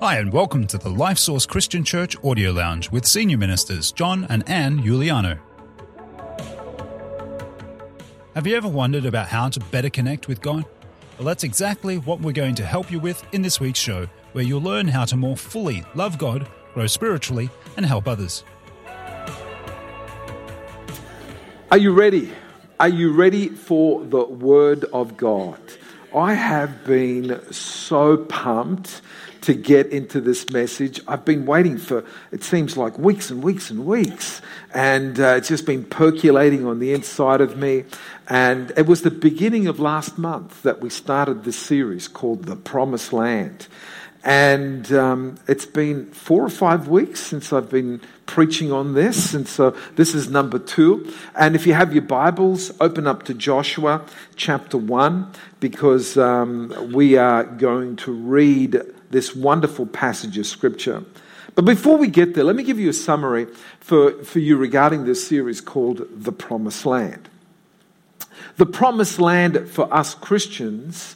Hi, and welcome to the Life Source Christian Church Audio Lounge with Senior Ministers John and Anne Iuliano. Have you ever wondered about how to better connect with God? Well, that's exactly what we're going to help you with in this week's show, where you'll learn how to more fully love God, grow spiritually, and help others. Are you ready? Are you ready for the Word of God? I have been so pumped to get into this message. I've been waiting for, it seems like weeks and weeks and weeks. And uh, it's just been percolating on the inside of me. And it was the beginning of last month that we started this series called The Promised Land. And um, it's been four or five weeks since I've been preaching on this. And so this is number two. And if you have your Bibles, open up to Joshua chapter one, because um, we are going to read this wonderful passage of Scripture. But before we get there, let me give you a summary for, for you regarding this series called The Promised Land. The Promised Land for us Christians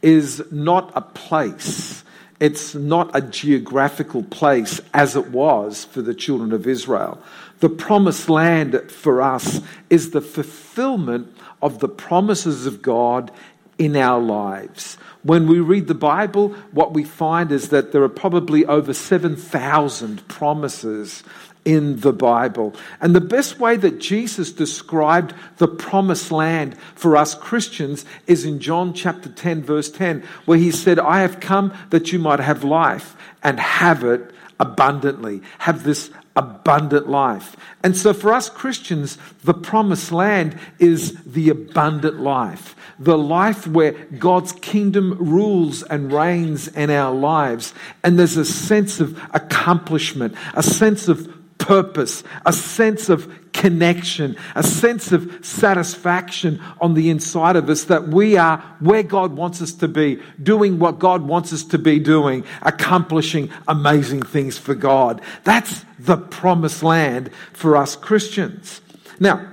is not a place. It's not a geographical place as it was for the children of Israel. The promised land for us is the fulfillment of the promises of God in our lives. When we read the Bible, what we find is that there are probably over 7,000 promises in the Bible. And the best way that Jesus described the promised land for us Christians is in John chapter 10, verse 10, where he said, I have come that you might have life and have it abundantly. Have this abundant life. And so for us Christians, the promised land is the abundant life. The life where God's kingdom rules and reigns in our lives. And there's a sense of accomplishment, a sense of purpose, a sense of connection, a sense of satisfaction on the inside of us that we are where God wants us to be, doing what God wants us to be doing, accomplishing amazing things for God. That's the promised land for us Christians. Now,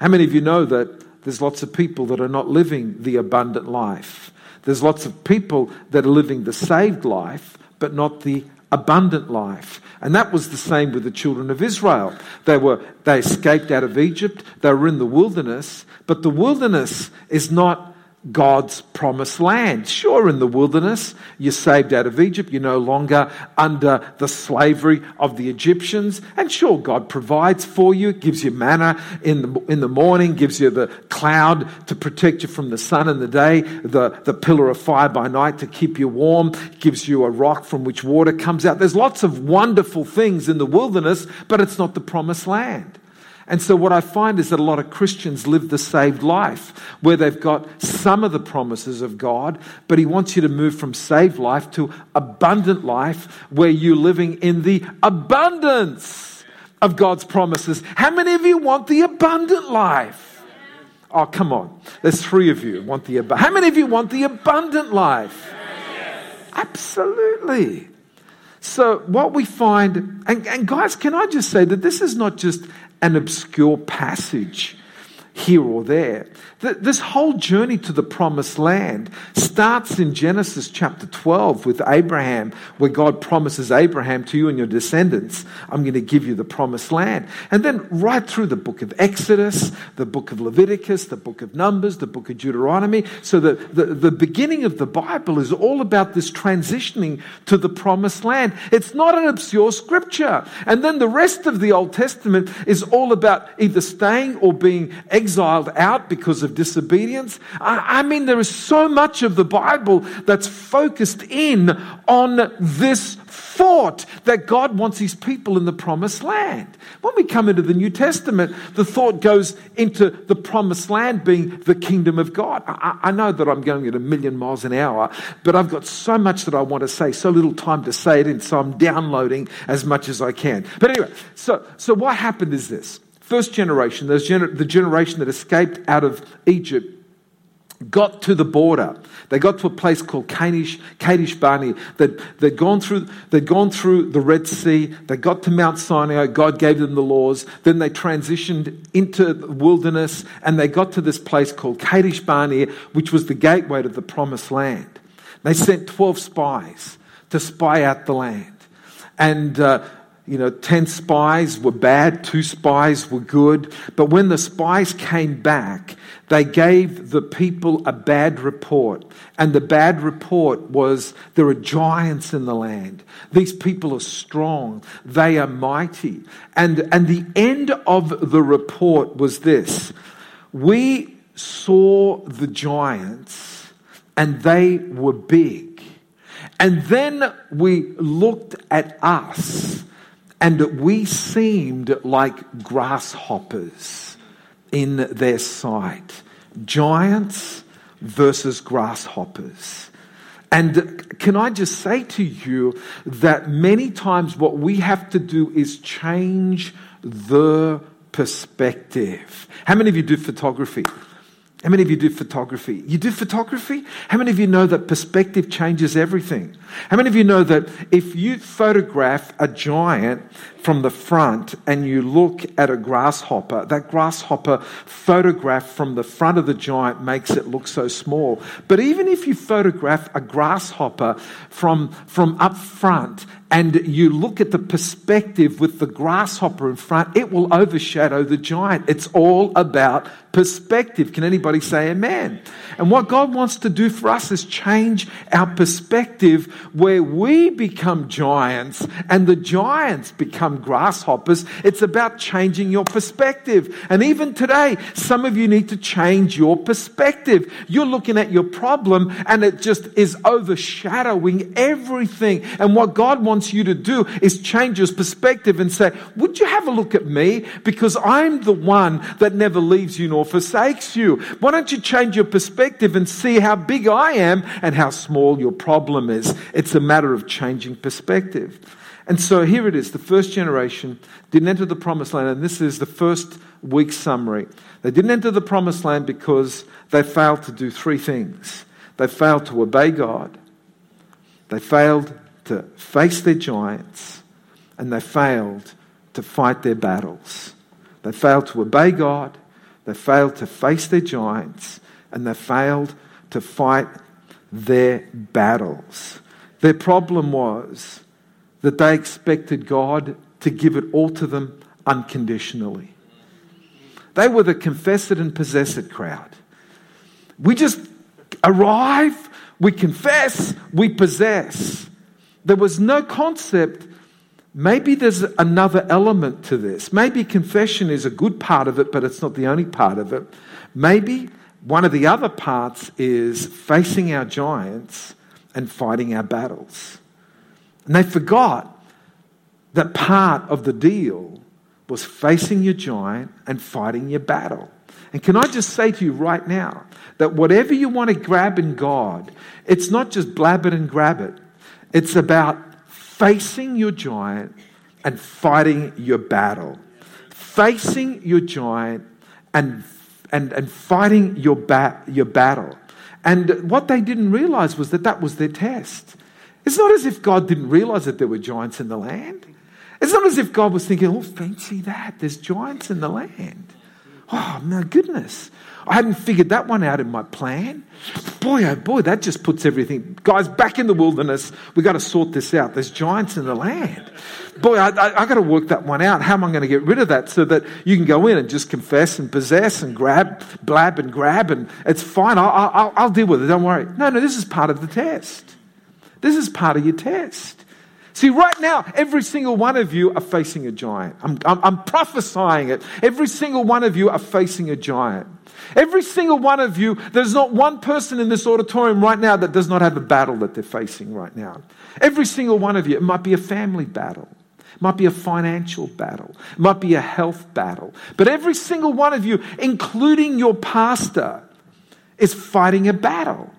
how many of you know that there's lots of people that are not living the abundant life? There's lots of people that are living the saved life, but not the abundant life. And that was the same with the children of Israel. They were they escaped out of Egypt, they were in the wilderness, but the wilderness is not God's promised land. Sure, in the wilderness, you're saved out of Egypt. You're no longer under the slavery of the Egyptians. And sure, God provides for you, gives you manna in the, in the morning, gives you the cloud to protect you from the sun in the day, the, the pillar of fire by night to keep you warm, gives you a rock from which water comes out. There's lots of wonderful things in the wilderness, but it's not the promised land. And so, what I find is that a lot of Christians live the saved life where they've got some of the promises of God, but He wants you to move from saved life to abundant life where you're living in the abundance of God's promises. How many of you want the abundant life? Oh, come on. There's three of you want the abundant. How many of you want the abundant life? Absolutely. So, what we find, and, and, guys, can I just say that this is not just an obscure passage here or there. This whole journey to the promised land starts in Genesis chapter 12 with Abraham, where God promises Abraham to you and your descendants, I'm going to give you the promised land. And then right through the book of Exodus, the book of Leviticus, the book of Numbers, the book of Deuteronomy. So the, the, the beginning of the Bible is all about this transitioning to the promised land. It's not an obscure scripture. And then the rest of the Old Testament is all about either staying or being exiled out because of disobedience. I, I mean, there is so much of the Bible that's focused in on this thought that God wants his people in the promised land. When we come into the New Testament, the thought goes into the promised land being the kingdom of God. I, I, know that I'm going at a million miles an hour, but I've got so much that I want to say, so little time to say it in, so I'm downloading as much as I can. But anyway, so, so what happened is this. First generation, gener- the generation that escaped out of Egypt, got to the border. They got to a place called Kadesh, Kadesh Barnea. They'd, they'd, gone through, they'd gone through the Red Sea. They got to Mount Sinai. God gave them the laws. Then they transitioned into the wilderness and they got to this place called Kadesh Barnea, which was the gateway to the promised land. They sent 12 spies to spy out the land. And uh, you know, 10 spies were bad, two spies were good. But when the spies came back, they gave the people a bad report. And the bad report was there are giants in the land. These people are strong, they are mighty. And, and the end of the report was this We saw the giants, and they were big. And then we looked at us and we seemed like grasshoppers in their sight. Giants versus grasshoppers. And can I just say to you that many times what we have to do is change the perspective. How many of you do photography? How many of you do photography? You do photography? How many of you know that perspective changes everything? How many of you know that if you photograph a giant from the front and you look at a grasshopper, that grasshopper photographed from the front of the giant makes it look so small. But even if you photograph a grasshopper from, from up front and you look at the perspective with the grasshopper in front, it will overshadow the giant. It's all about perspective. Can anybody say amen? And what God wants to do for us is change our perspective where we become giants and the giants become grasshoppers. It's about changing your perspective. And even today, some of you need to change your perspective. You're looking at your problem and it just is overshadowing everything. And what God wants you to do is change your perspective and say, Would you have a look at me? Because I'm the one that never leaves you nor forsakes you. Why don't you change your perspective and see how big I am and how small your problem is? It's a matter of changing perspective. And so here it is. The first generation didn't enter the promised land, and this is the first week summary. They didn't enter the promised land because they failed to do three things they failed to obey God, they failed to face their giants, and they failed to fight their battles. They failed to obey God, they failed to face their giants, and they failed to fight their battles. Their problem was that they expected God to give it all to them unconditionally. They were the confess it and possess it crowd. We just arrive, we confess, we possess. There was no concept. Maybe there's another element to this. Maybe confession is a good part of it, but it's not the only part of it. Maybe one of the other parts is facing our giants and fighting our battles. And they forgot that part of the deal was facing your giant and fighting your battle. And can I just say to you right now that whatever you want to grab in God, it's not just blab it and grab it. It's about facing your giant and fighting your battle. Facing your giant and, and, and fighting your, ba- your battle. And what they didn't realize was that that was their test. It's not as if God didn't realize that there were giants in the land. It's not as if God was thinking, oh, fancy that, there's giants in the land. Oh, my goodness. I hadn't figured that one out in my plan. Boy, oh boy, that just puts everything. Guys, back in the wilderness, we got to sort this out. There's giants in the land. Boy, I, I, I got to work that one out. How am I going to get rid of that so that you can go in and just confess and possess and grab, blab and grab, and it's fine. I'll, I'll, I'll deal with it. Don't worry. No, no, this is part of the test. This is part of your test. See, right now, every single one of you are facing a giant. I'm, I'm, I'm, prophesying it. Every single one of you are facing a giant. Every single one of you, there's not one person in this auditorium right now that does not have a battle that they're facing right now. Every single one of you, it might be a family battle. Might be a financial battle. Might be a health battle. But every single one of you, including your pastor, is fighting a battle.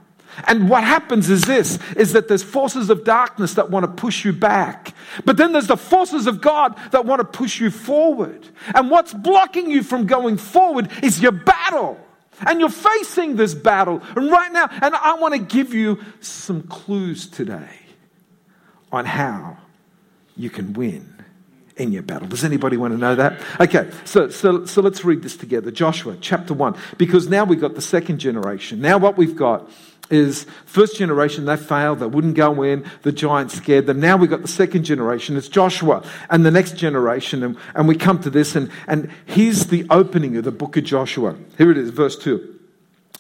And what happens is this is that there's forces of darkness that want to push you back. But then there's the forces of God that want to push you forward. And what's blocking you from going forward is your battle. And you're facing this battle. And right now, and I want to give you some clues today on how you can win in your battle. Does anybody want to know that? Okay, so, so, so let's read this together. Joshua chapter 1, because now we've got the second generation. Now, what we've got is first generation, they failed, they wouldn't go in, the giants scared them. Now we've got the second generation, it's Joshua, and the next generation, and, and we come to this, and, and here's the opening of the book of Joshua. Here it is, verse 2.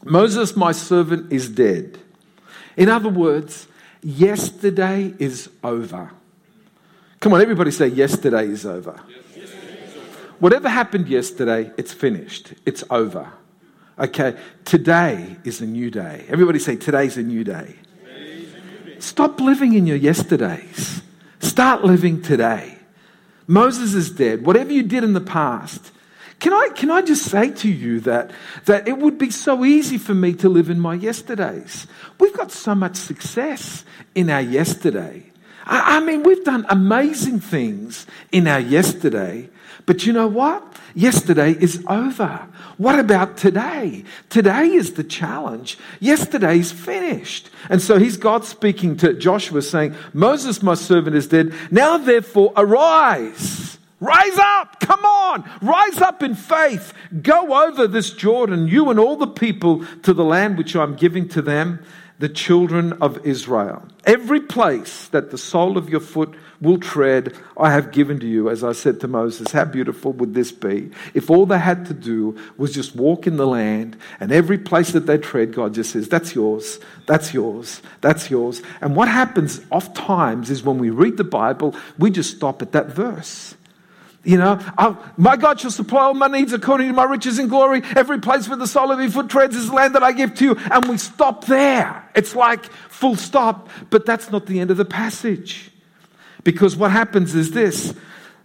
Moses, my servant, is dead. In other words, yesterday is over. Come on, everybody say, yesterday is over. Whatever happened yesterday, it's finished, it's over. Okay, today is a new day. Everybody say, today's a new day. Stop living in your yesterdays. Start living today. Moses is dead. Whatever you did in the past, can I, can I just say to you that, that it would be so easy for me to live in my yesterdays? We've got so much success in our yesterday. I, I mean, we've done amazing things in our yesterday, but you know what? Yesterday is over. What about today? Today is the challenge. Yesterday's finished. And so he's God speaking to Joshua saying, Moses, my servant, is dead. Now therefore arise. Rise up. Come on. Rise up in faith. Go over this Jordan, you and all the people, to the land which I'm giving to them the children of Israel. Every place that the sole of your foot will tread, I have given to you. As I said to Moses, how beautiful would this be if all they had to do was just walk in the land and every place that they tread, God just says, That's yours, that's yours, that's yours. And what happens oft times is when we read the Bible, we just stop at that verse. You know, I'll, my God shall supply all my needs according to my riches and glory. Every place where the sole of your foot treads is the land that I give to you. And we stop there. It's like full stop. But that's not the end of the passage. Because what happens is this.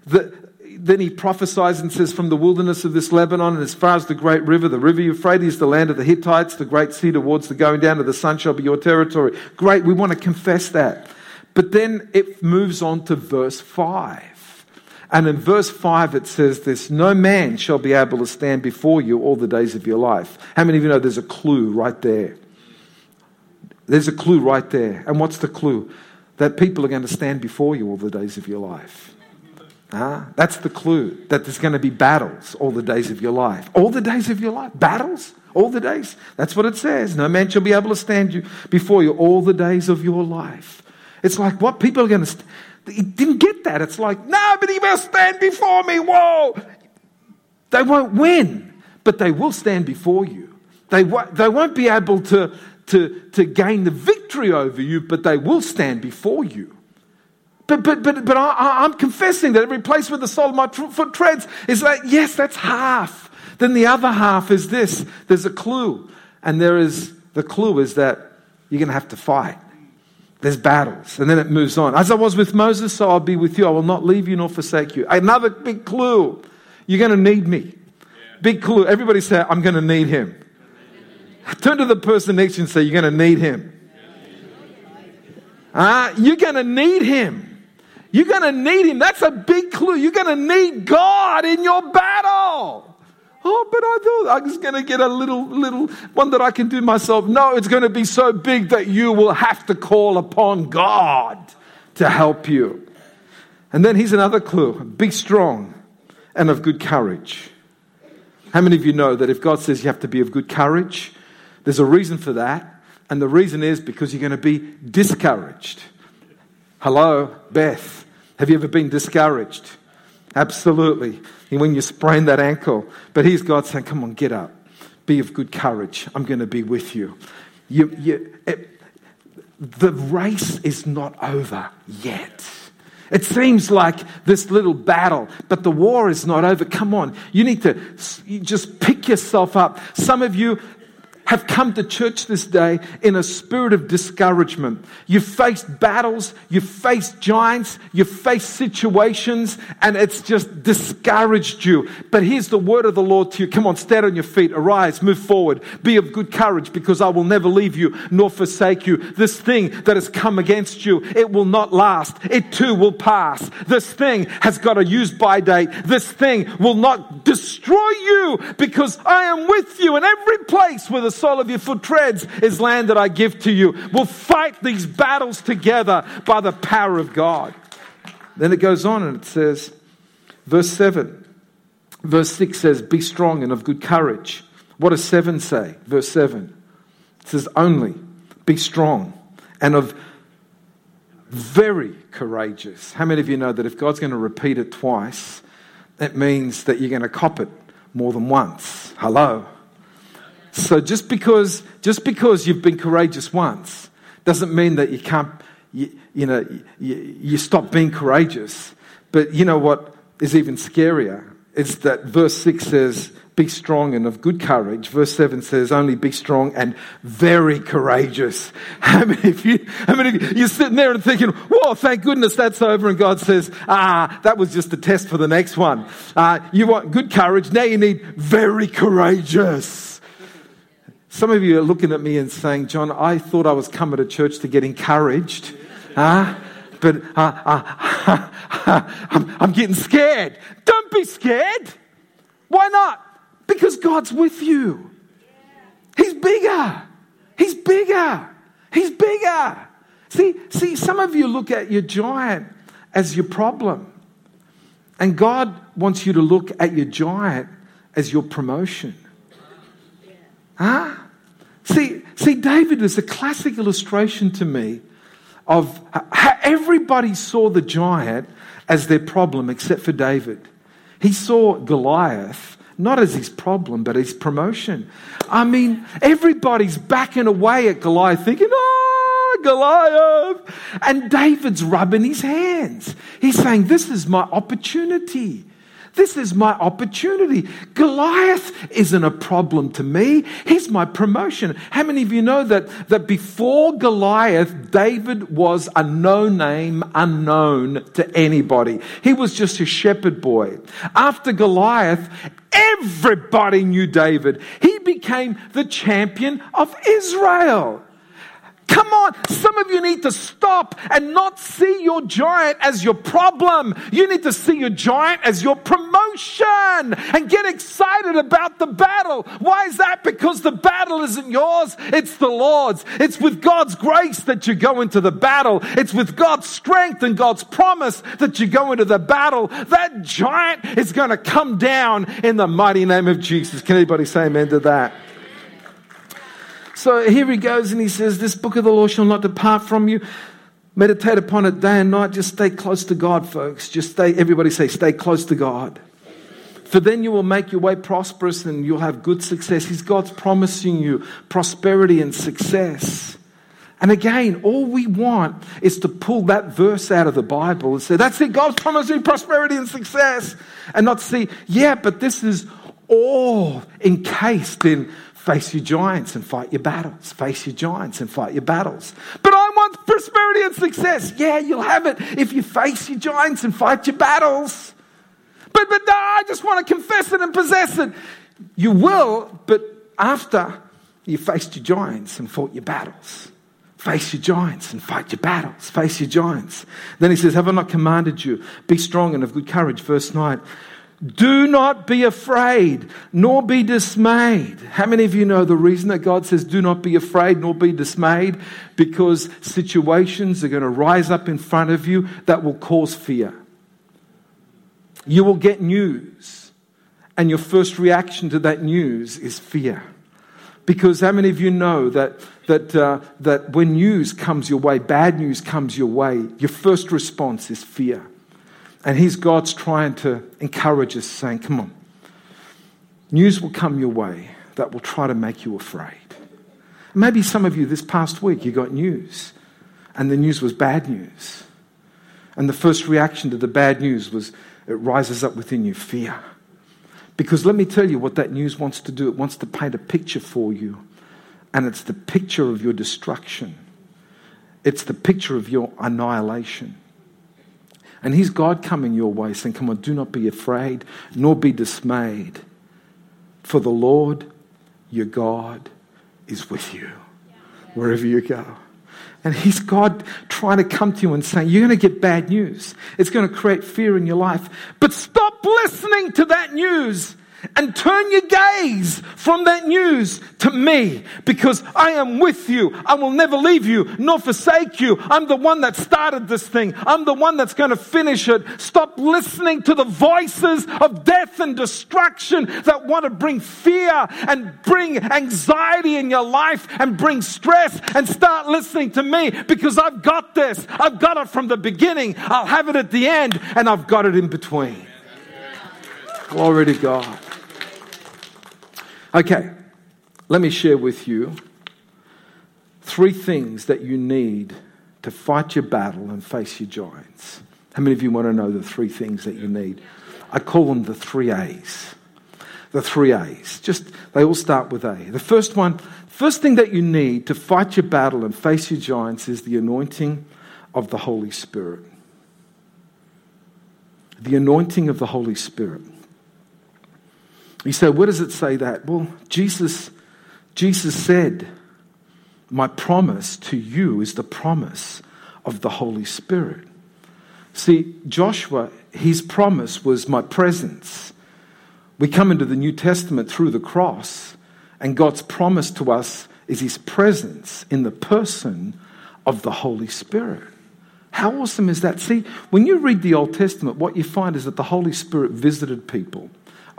The, then he prophesies and says, From the wilderness of this Lebanon and as far as the great river, the river Euphrates, the land of the Hittites, the great sea towards the going down of the sun shall be your territory. Great, we want to confess that. But then it moves on to verse 5. And in verse 5, it says this No man shall be able to stand before you all the days of your life. How many of you know there's a clue right there? There's a clue right there. And what's the clue? That people are going to stand before you all the days of your life. Huh? That's the clue. That there's going to be battles all the days of your life. All the days of your life. Battles? All the days. That's what it says. No man shall be able to stand you before you all the days of your life. It's like what people are going to. St- he didn't get that. It's like, nobody will stand before me. Whoa. They won't win, but they will stand before you. They, they won't be able to, to, to gain the victory over you, but they will stand before you. But, but, but, but I, am confessing that every place where the sole of my foot treads is like, yes, that's half. Then the other half is this there's a clue. And there is the clue is that you're going to have to fight. There's battles. And then it moves on. As I was with Moses, so I'll be with you. I will not leave you nor forsake you. Another big clue. You're going to need me. Big clue. Everybody say, I'm going to need him. Turn to the person next to you and say, You're going to need him. Uh, you're going to need him. You're going to need him. That's a big clue. You're going to need God in your battle. Oh, but I thought I was going to get a little, little one that I can do myself. No, it's going to be so big that you will have to call upon God to help you. And then here's another clue be strong and of good courage. How many of you know that if God says you have to be of good courage, there's a reason for that? And the reason is because you're going to be discouraged. Hello, Beth. Have you ever been discouraged? Absolutely. When you sprain that ankle. But here's God saying, Come on, get up. Be of good courage. I'm going to be with you. you, you it, the race is not over yet. It seems like this little battle, but the war is not over. Come on, you need to just pick yourself up. Some of you have come to church this day in a spirit of discouragement. You've faced battles, you've faced giants, you've faced situations, and it's just discouraged you. But here's the word of the Lord to you. Come on, stand on your feet, arise, move forward, be of good courage, because I will never leave you nor forsake you. This thing that has come against you, it will not last. It too will pass. This thing has got a use by date. This thing will not destroy you because I am with you in every place where the sole of your foot treads is land that I give to you. We'll fight these battles together by the power of God. Then it goes on and it says, verse 7, verse 6 says, Be strong and of good courage. What does 7 say? Verse 7 it says, Only be strong and of very courageous. How many of you know that if God's going to repeat it twice, that means that you're going to cop it more than once? Hello. So just because just because you've been courageous once doesn't mean that you can't you, you know you, you stop being courageous. But you know what is even scarier is that verse 6 says be strong and of good courage. Verse 7 says, only be strong and very courageous. How many of you, of you, you're sitting there and thinking, whoa, thank goodness that's over. And God says, ah, that was just a test for the next one. Uh, you want good courage. Now you need very courageous. Some of you are looking at me and saying, John, I thought I was coming to church to get encouraged. Huh? But uh, uh, I'm, I'm getting scared. Don't be scared. Why not? Because God's with you. He's bigger. He's bigger. He's bigger. See, see, some of you look at your giant as your problem. And God wants you to look at your giant as your promotion. Huh? See, see, David was a classic illustration to me of how everybody saw the giant as their problem except for David. He saw Goliath not as his problem, but his promotion. I mean, everybody's backing away at Goliath, thinking, oh, Goliath. And David's rubbing his hands. He's saying, This is my opportunity. This is my opportunity. Goliath isn't a problem to me. He's my promotion. How many of you know that, that before Goliath, David was a no name, unknown to anybody? He was just a shepherd boy. After Goliath, everybody knew David. He became the champion of Israel. Come on, some of you need to stop and not see your giant as your problem. You need to see your giant as your promotion and get excited about the battle. Why is that? Because the battle isn't yours, it's the Lord's. It's with God's grace that you go into the battle, it's with God's strength and God's promise that you go into the battle. That giant is going to come down in the mighty name of Jesus. Can anybody say amen to that? So here he goes and he says, This book of the law shall not depart from you. Meditate upon it day and night. Just stay close to God, folks. Just stay, everybody say, stay close to God. For then you will make your way prosperous and you'll have good success. He's God's promising you prosperity and success. And again, all we want is to pull that verse out of the Bible and say, that's it, God's promising prosperity and success. And not see, yeah, but this is all encased in Face your giants and fight your battles. Face your giants and fight your battles. But I want prosperity and success. Yeah, you'll have it if you face your giants and fight your battles. But, but no, I just want to confess it and possess it. You will, but after you faced your giants and fought your battles. Face your giants and fight your battles. Face your giants. Then he says, Have I not commanded you? Be strong and of good courage. Verse 9. Do not be afraid, nor be dismayed. How many of you know the reason that God says, do not be afraid, nor be dismayed? Because situations are going to rise up in front of you that will cause fear. You will get news, and your first reaction to that news is fear. Because how many of you know that, that, uh, that when news comes your way, bad news comes your way, your first response is fear? And he's God's trying to encourage us, saying, Come on, news will come your way that will try to make you afraid. Maybe some of you this past week, you got news, and the news was bad news. And the first reaction to the bad news was it rises up within you fear. Because let me tell you what that news wants to do it wants to paint a picture for you, and it's the picture of your destruction, it's the picture of your annihilation. And He's God coming your way, saying, Come on, do not be afraid, nor be dismayed. For the Lord your God is with you wherever you go. And He's God trying to come to you and saying, You're going to get bad news. It's going to create fear in your life. But stop listening to that news and turn your gaze from that news to me because I am with you. I will never leave you nor forsake you. I'm the one that started this thing. I'm the one that's going to finish it. Stop listening to the voices of death and destruction that want to bring fear and bring anxiety in your life and bring stress and start listening to me because I've got this. I've got it from the beginning. I'll have it at the end and I've got it in between. Glory to God. Okay, let me share with you three things that you need to fight your battle and face your giants. How many of you want to know the three things that you need? I call them the three A's. The three A's. Just, they all start with A. The first one, first thing that you need to fight your battle and face your giants is the anointing of the Holy Spirit. The anointing of the Holy Spirit. You say, where does it say that? Well, Jesus, Jesus said, My promise to you is the promise of the Holy Spirit. See, Joshua, his promise was my presence. We come into the New Testament through the cross, and God's promise to us is his presence in the person of the Holy Spirit. How awesome is that? See, when you read the Old Testament, what you find is that the Holy Spirit visited people.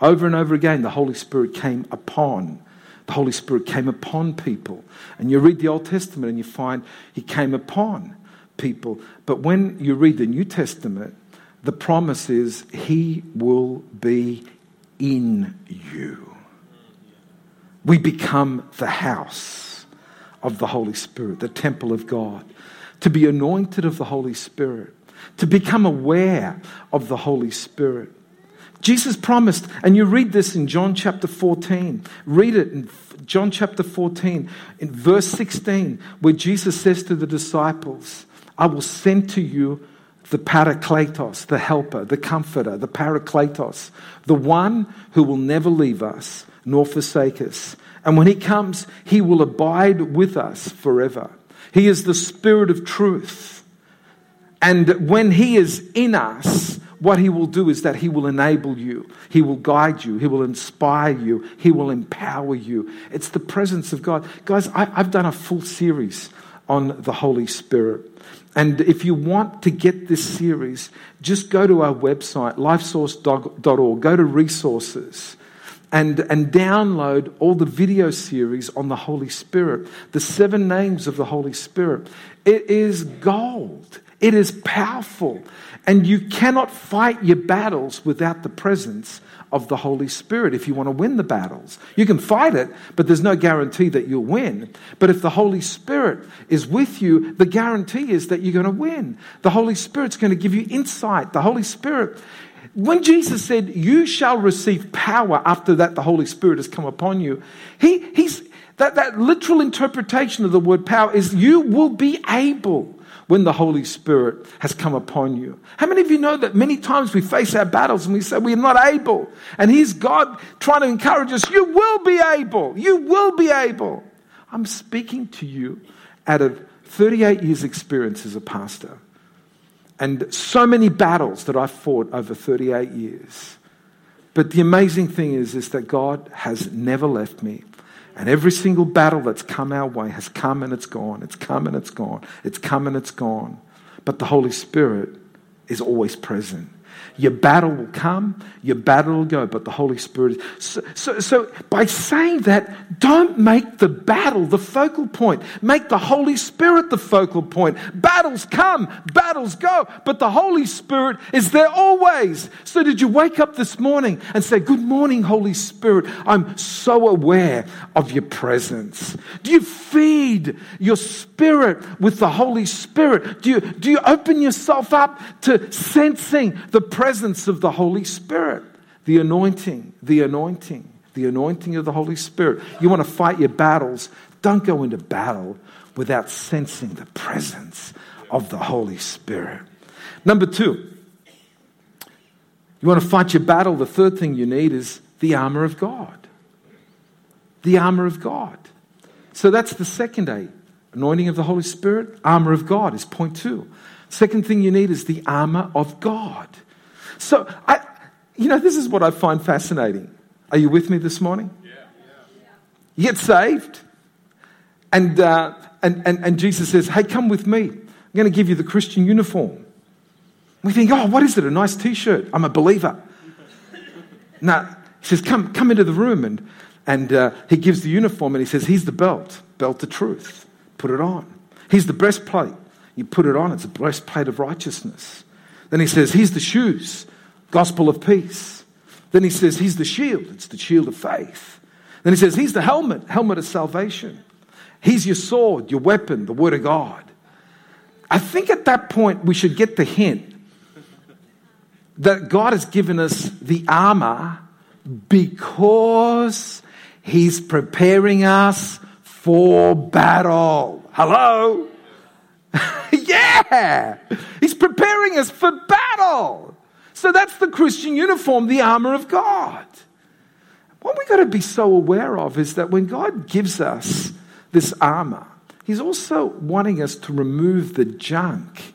Over and over again, the Holy Spirit came upon. The Holy Spirit came upon people. And you read the Old Testament and you find He came upon people. But when you read the New Testament, the promise is He will be in you. We become the house of the Holy Spirit, the temple of God. To be anointed of the Holy Spirit, to become aware of the Holy Spirit. Jesus promised, and you read this in John chapter 14. Read it in John chapter 14, in verse 16, where Jesus says to the disciples, I will send to you the Parakletos, the helper, the comforter, the Parakletos, the one who will never leave us nor forsake us. And when he comes, he will abide with us forever. He is the Spirit of truth. And when he is in us, what he will do is that he will enable you, he will guide you, he will inspire you, he will empower you. It's the presence of God. Guys, I, have done a full series on the Holy Spirit. And if you want to get this series, just go to our website, lifesource.org, go to resources. And, and download all the video series on the Holy Spirit, the seven names of the Holy Spirit. It is gold. It is powerful. And you cannot fight your battles without the presence of the Holy Spirit if you want to win the battles. You can fight it, but there's no guarantee that you'll win. But if the Holy Spirit is with you, the guarantee is that you're going to win. The Holy Spirit's going to give you insight. The Holy Spirit. When Jesus said, You shall receive power after that the Holy Spirit has come upon you, he, he's, that, that literal interpretation of the word power is you will be able when the Holy Spirit has come upon you. How many of you know that many times we face our battles and we say we're not able? And here's God trying to encourage us you will be able. You will be able. I'm speaking to you out of 38 years' experience as a pastor and so many battles that I've fought over 38 years. But the amazing thing is, is that God has never left me. And every single battle that's come our way has come and it's gone. It's come and it's gone. It's come and it's gone. But the Holy Spirit is always present. Your battle will come, your battle will go, but the Holy Spirit. So, so, so, by saying that, don't make the battle the focal point. Make the Holy Spirit the focal point. Battles come, battles go, but the Holy Spirit is there always. So, did you wake up this morning and say, Good morning, Holy Spirit? I'm so aware of your presence. Do you feed your spirit with the Holy Spirit? Do you, do you open yourself up to sensing the presence of the Holy Spirit, the anointing, the anointing, the anointing of the Holy Spirit. You want to fight your battles, don't go into battle without sensing the presence of the Holy Spirit. Number two, you want to fight your battle, the third thing you need is the armor of God. The armor of God. So that's the second A. Anointing of the Holy Spirit, armor of God is point two. Second thing you need is the armor of God. So, I, you know, this is what I find fascinating. Are you with me this morning? You get saved, and, uh, and, and, and Jesus says, Hey, come with me. I'm going to give you the Christian uniform. We think, Oh, what is it? A nice t shirt. I'm a believer. no, he says, Come, come into the room. And, and uh, he gives the uniform and he says, Here's the belt, belt of truth. Put it on. He's the breastplate. You put it on, it's a breastplate of righteousness. Then he says, He's the shoes, gospel of peace. Then he says, He's the shield, it's the shield of faith. Then he says, He's the helmet, helmet of salvation. He's your sword, your weapon, the word of God. I think at that point we should get the hint that God has given us the armor because He's preparing us for battle. Hello? yeah! He's preparing us for battle. So that's the Christian uniform, the armor of God. What we've got to be so aware of is that when God gives us this armor, He's also wanting us to remove the junk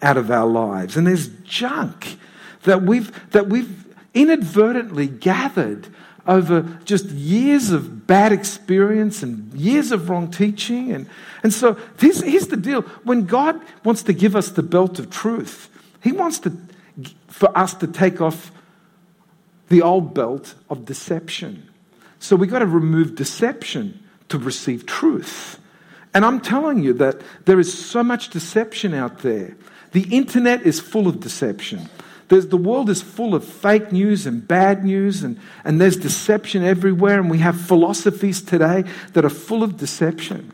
out of our lives. And there's junk that we've, that we've inadvertently gathered over just years of bad experience and years of wrong teaching. And, and so here's, here's the deal when God wants to give us the belt of truth, He wants to, for us to take off the old belt of deception. So we've got to remove deception to receive truth. And I'm telling you that there is so much deception out there. The internet is full of deception. There's, the world is full of fake news and bad news, and, and there's deception everywhere. And we have philosophies today that are full of deception.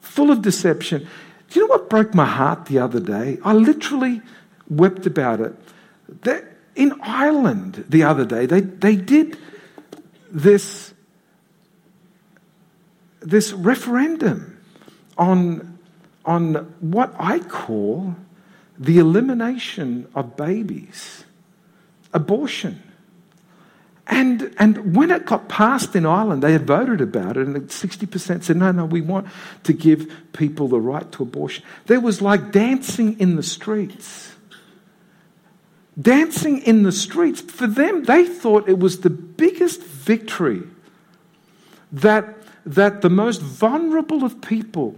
Full of deception. Do you know what broke my heart the other day? I literally wept about it. In Ireland the other day, they, they did this, this referendum on, on what I call the elimination of babies, abortion. And, and when it got passed in Ireland, they had voted about it, and 60% said, no, no, we want to give people the right to abortion. There was like dancing in the streets. Dancing in the streets. For them, they thought it was the biggest victory that, that the most vulnerable of people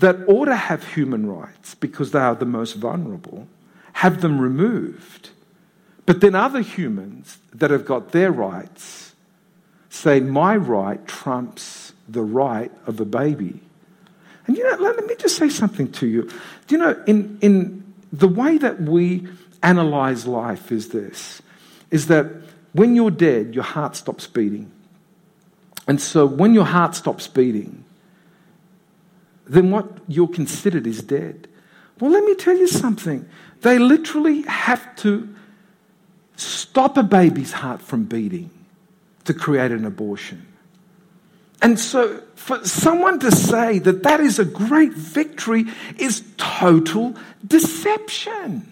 that ought to have human rights because they are the most vulnerable have them removed. But then other humans that have got their rights say, My right trumps the right of a baby. And you know, let me just say something to you. Do you know, in, in the way that we analyze life is this is that when you're dead, your heart stops beating. And so when your heart stops beating, then what you're considered is dead. Well, let me tell you something. They literally have to stop a baby's heart from beating to create an abortion. And so, for someone to say that that is a great victory is total deception.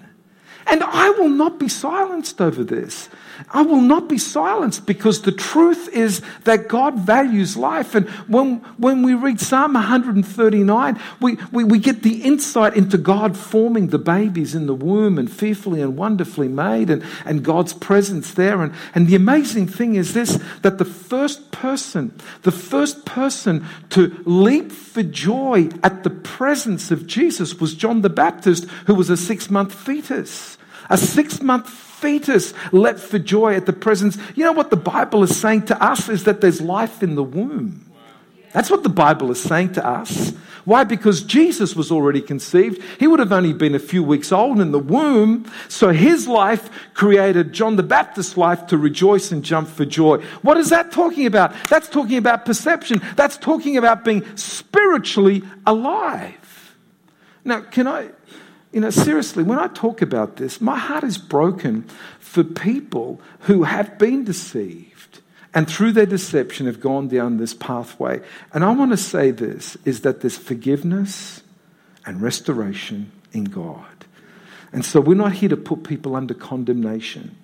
And I will not be silenced over this. I will not be silenced because the truth is that God values life. And when, when we read Psalm 139, we, we, we get the insight into God forming the babies in the womb and fearfully and wonderfully made and, and God's presence there. And, and the amazing thing is this that the first person, the first person to leap for joy at the presence of Jesus was John the Baptist, who was a six month fetus. A six month fetus leapt for joy at the presence. You know what the Bible is saying to us is that there's life in the womb. That's what the Bible is saying to us. Why? Because Jesus was already conceived. He would have only been a few weeks old in the womb. So his life created John the Baptist's life to rejoice and jump for joy. What is that talking about? That's talking about perception. That's talking about being spiritually alive. Now, can I you know, seriously, when I talk about this, my heart is broken for people who have been deceived and through their deception have gone down this pathway. And I want to say this is that there's forgiveness and restoration in God. And so we're not here to put people under condemnation,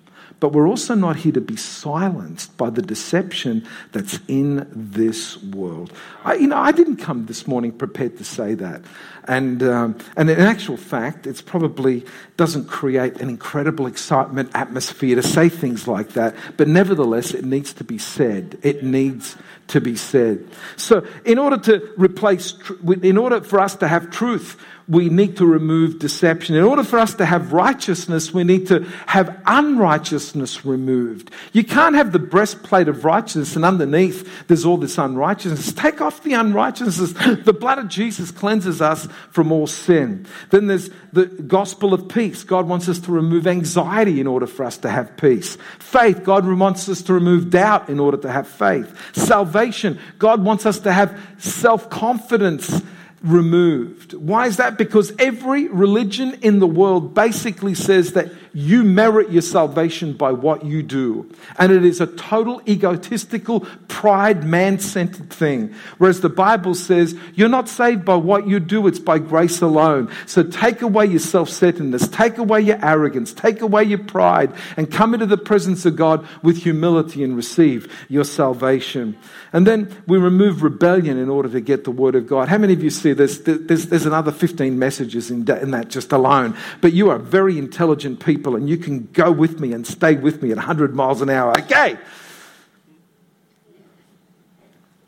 but we're also not here to be silenced by the deception that's in this world. I, you know, I didn't come this morning prepared to say that. And, um, and in actual fact, it probably doesn't create an incredible excitement atmosphere to say things like that. But nevertheless, it needs to be said. It needs to be said. So, in order to replace, in order for us to have truth, we need to remove deception. In order for us to have righteousness, we need to have unrighteousness removed. You can't have the breastplate of righteousness and underneath there's all this unrighteousness. Take off the unrighteousness. The blood of Jesus cleanses us from all sin. Then there's the gospel of peace. God wants us to remove anxiety in order for us to have peace. Faith. God wants us to remove doubt in order to have faith. Salvation. God wants us to have self confidence removed. Why is that? Because every religion in the world basically says that you merit your salvation by what you do. And it is a total egotistical, pride, man centered thing. Whereas the Bible says you're not saved by what you do, it's by grace alone. So take away your self centeredness, take away your arrogance, take away your pride, and come into the presence of God with humility and receive your salvation. And then we remove rebellion in order to get the word of God. How many of you see this? There's, there's another 15 messages in that just alone. But you are very intelligent people and you can go with me and stay with me at 100 miles an hour. Okay.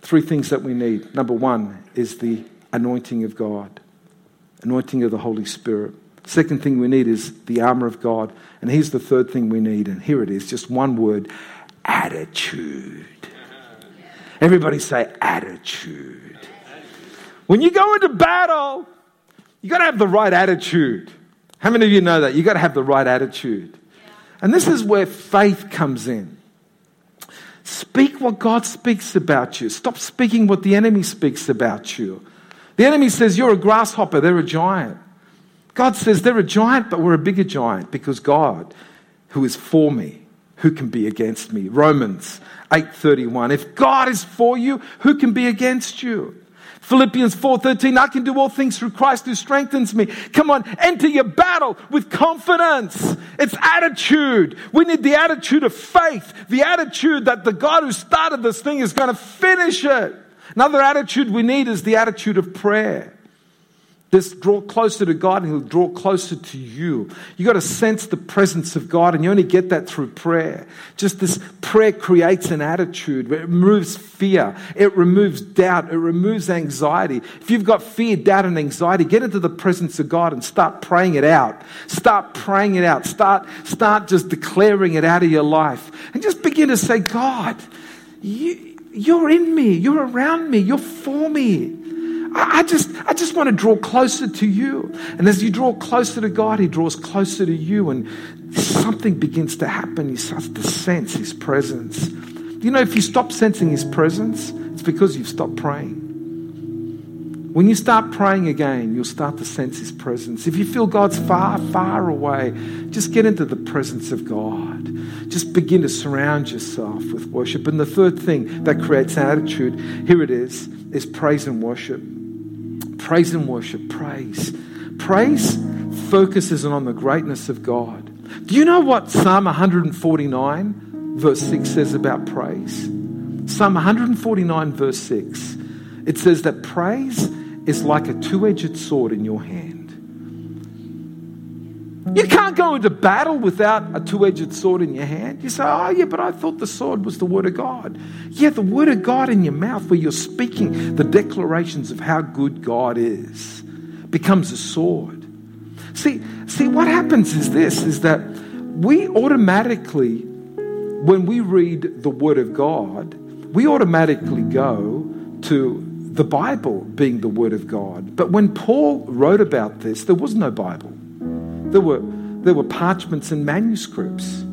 Three things that we need. Number one is the anointing of God, anointing of the Holy Spirit. Second thing we need is the armor of God. And here's the third thing we need, and here it is just one word attitude. Everybody say attitude. When you go into battle, you got to have the right attitude. How many of you know that? You've got to have the right attitude. And this is where faith comes in. Speak what God speaks about you. Stop speaking what the enemy speaks about you. The enemy says you're a grasshopper, they're a giant. God says they're a giant, but we're a bigger giant because God, who is for me, who can be against me? Romans 8:31. If God is for you, who can be against you? Philippians 4:13, I can do all things through Christ who strengthens me. Come on, enter your battle with confidence. It's attitude. We need the attitude of faith, the attitude that the God who started this thing is going to finish it. Another attitude we need is the attitude of prayer. This draw closer to God and He'll draw closer to you. You've got to sense the presence of God, and you only get that through prayer. Just this prayer creates an attitude. It removes fear, it removes doubt, it removes anxiety. If you've got fear, doubt, and anxiety, get into the presence of God and start praying it out. Start praying it out. Start, start just declaring it out of your life. And just begin to say, God, you, you're in me, you're around me, you're for me. I just, I just want to draw closer to you. And as you draw closer to God, He draws closer to you, and something begins to happen. You start to sense His presence. You know, if you stop sensing His presence, it's because you've stopped praying. When you start praying again, you'll start to sense His presence. If you feel God's far, far away, just get into the presence of God. Just begin to surround yourself with worship. And the third thing that creates attitude, here it is, is praise and worship. Praise and worship. Praise. Praise focuses on the greatness of God. Do you know what Psalm 149, verse 6 says about praise? Psalm 149, verse 6. It says that praise is like a two edged sword in your hand. You can't go into battle without a two edged sword in your hand. You say, Oh, yeah, but I thought the sword was the Word of God. Yeah, the Word of God in your mouth, where you're speaking the declarations of how good God is, becomes a sword. See, see, what happens is this is that we automatically, when we read the Word of God, we automatically go to the Bible being the Word of God. But when Paul wrote about this, there was no Bible. There were, there were parchments and manuscripts.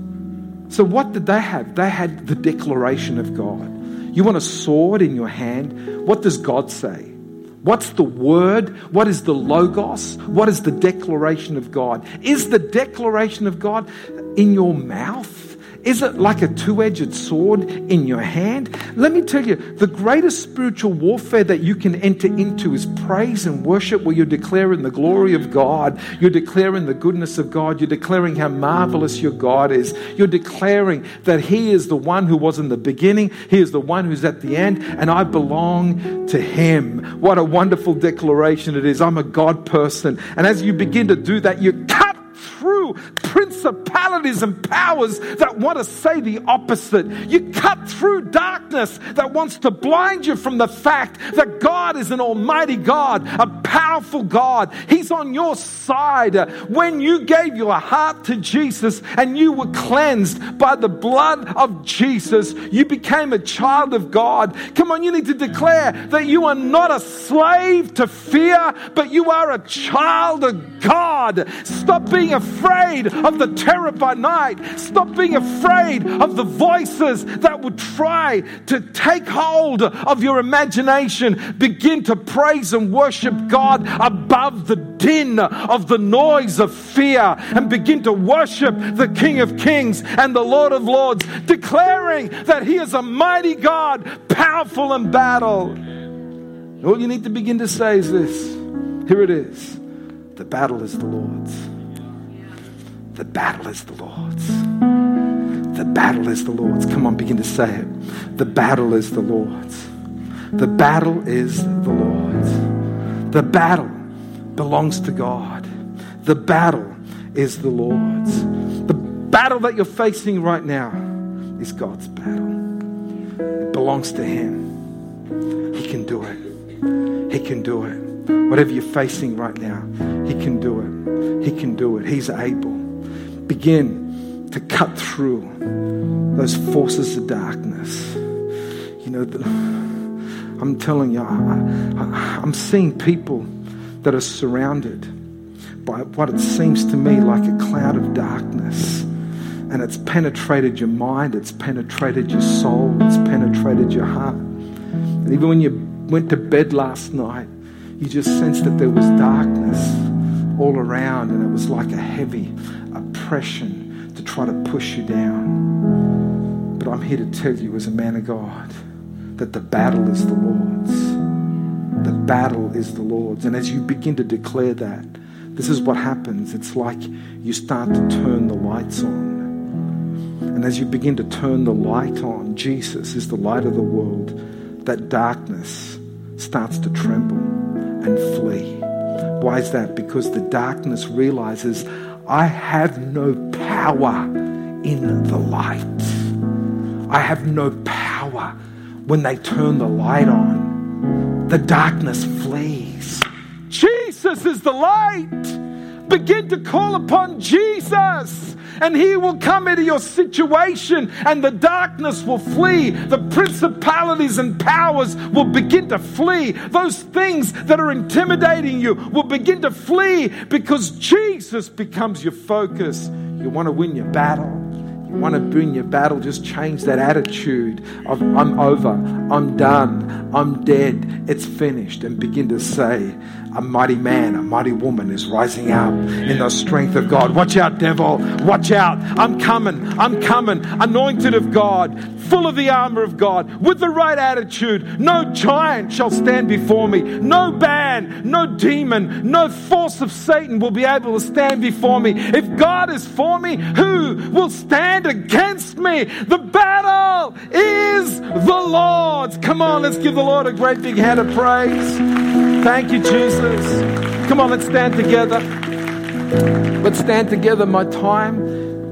So, what did they have? They had the declaration of God. You want a sword in your hand? What does God say? What's the word? What is the logos? What is the declaration of God? Is the declaration of God in your mouth? Is it like a two edged sword in your hand? Let me tell you, the greatest spiritual warfare that you can enter into is praise and worship, where you're declaring the glory of God, you're declaring the goodness of God, you're declaring how marvelous your God is, you're declaring that He is the one who was in the beginning, He is the one who's at the end, and I belong to Him. What a wonderful declaration it is. I'm a God person. And as you begin to do that, you principalities and powers that want to say the opposite. You cut through darkness that wants to blind you from the fact that God is an almighty God, a powerful God. He's on your side. When you gave your heart to Jesus and you were cleansed by the blood of Jesus, you became a child of God. Come on, you need to declare that you are not a slave to fear, but you are a child of God. Stop being afraid of the terror by night. Stop being afraid of the voices that would try to take hold of your imagination. Begin to praise and worship God above the din of the noise of fear and begin to worship the King of Kings and the Lord of Lords, declaring that He is a mighty God, powerful in battle. All you need to begin to say is this here it is. The battle is the Lord's. The battle is the Lord's. The battle is the Lord's. Come on, begin to say it. The battle is the Lord's. The battle is the Lord's. The battle belongs to God. The battle is the Lord's. The battle that you're facing right now is God's battle. It belongs to Him. He can do it. He can do it. Whatever you're facing right now, He can do it. He can do it. He's able begin to cut through those forces of darkness. You know, I'm telling you, I, am seeing people that are surrounded by what it seems to me like a cloud of darkness. And it's penetrated your mind, it's penetrated your soul, it's penetrated your heart. And even when you went to bed last night, you just sensed that there was darkness all around, and it was like a heavy, oppression to try to push you down. But I'm here to tell you, as a man of God, that the battle is the Lord's. The battle is the Lord's. And as you begin to declare that, this is what happens. It's like you start to turn the lights on. And as you begin to turn the light on, Jesus is the light of the world, that darkness starts to tremble and flee. Why is that? Because the darkness realizes I have no power in the light. I have no power when they turn the light on. The darkness flees. Jesus is the light. Begin to call upon Jesus and He will come into your situation, and the darkness will flee. The principalities and powers will begin to flee. Those things that are intimidating you will begin to flee because Jesus becomes your focus. You want to win your battle. Want to win your battle, just change that attitude of I'm over, I'm done, I'm dead, it's finished, and begin to say, a mighty man, a mighty woman is rising up in the strength of God. Watch out, devil. Watch out. I'm coming. I'm coming. Anointed of God, full of the armor of God, with the right attitude. No giant shall stand before me. No band, no demon, no force of Satan will be able to stand before me. If God is for me, who will stand against me? The battle is the Lord's. Come on, let's give the Lord a great big hand of praise. Thank you, Jesus. Come on, let's stand together. Let's stand together. My time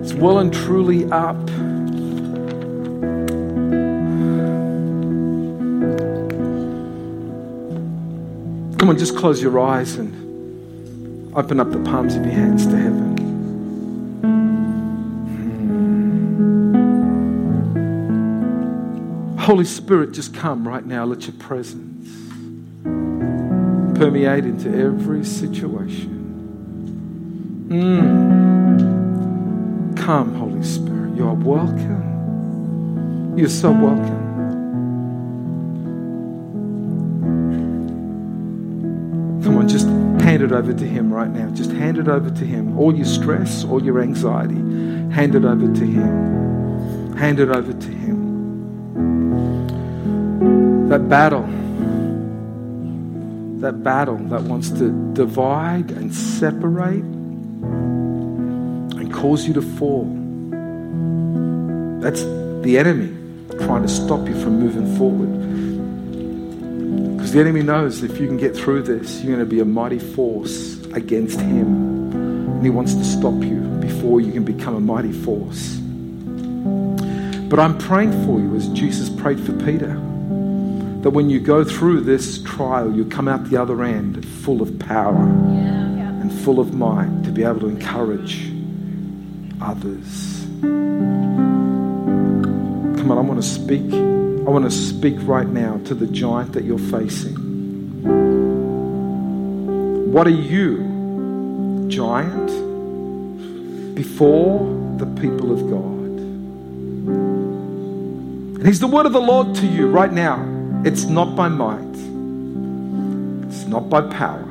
is well and truly up. Come on, just close your eyes and open up the palms of your hands to heaven. Holy Spirit, just come right now. Let your presence permeate into every situation. Mm. Come, Holy Spirit. You are welcome. You're so welcome. Hand it over to Him right now. Just hand it over to Him. All your stress, all your anxiety, hand it over to Him. Hand it over to Him. That battle, that battle that wants to divide and separate and cause you to fall. That's the enemy trying to stop you from moving forward. Because the enemy knows if you can get through this, you're going to be a mighty force against him. And he wants to stop you before you can become a mighty force. But I'm praying for you as Jesus prayed for Peter that when you go through this trial, you come out the other end full of power and full of might to be able to encourage others. Come on, I want to speak. I want to speak right now to the giant that you're facing. What are you, giant, before the people of God? And He's the word of the Lord to you right now. It's not by might, it's not by power,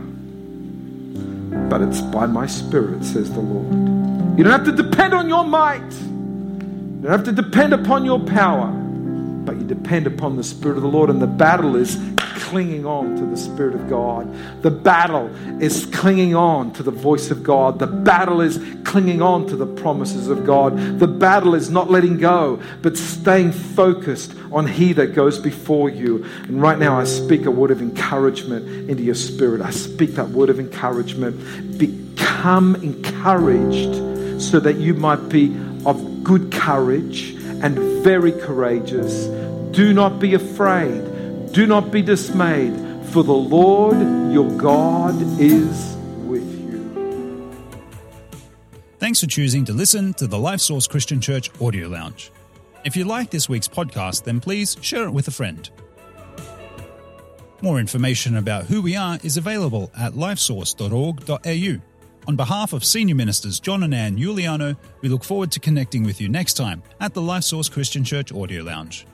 but it's by my spirit, says the Lord. You don't have to depend on your might, you don't have to depend upon your power, but you depend upon the Spirit of the Lord. And the battle is clinging on to the Spirit of God. The battle is clinging on to the voice of God. The battle is clinging on to the promises of God. The battle is not letting go, but staying focused on He that goes before you. And right now, I speak a word of encouragement into your spirit. I speak that word of encouragement. Become encouraged so that you might be of good courage and very courageous. Do not be afraid. Do not be dismayed, for the Lord your God is with you. Thanks for choosing to listen to the Life Source Christian Church Audio Lounge. If you like this week's podcast, then please share it with a friend. More information about who we are is available at lifesource.org.au. On behalf of Senior Ministers John and Ann Iuliano, we look forward to connecting with you next time at the Life Source Christian Church Audio Lounge.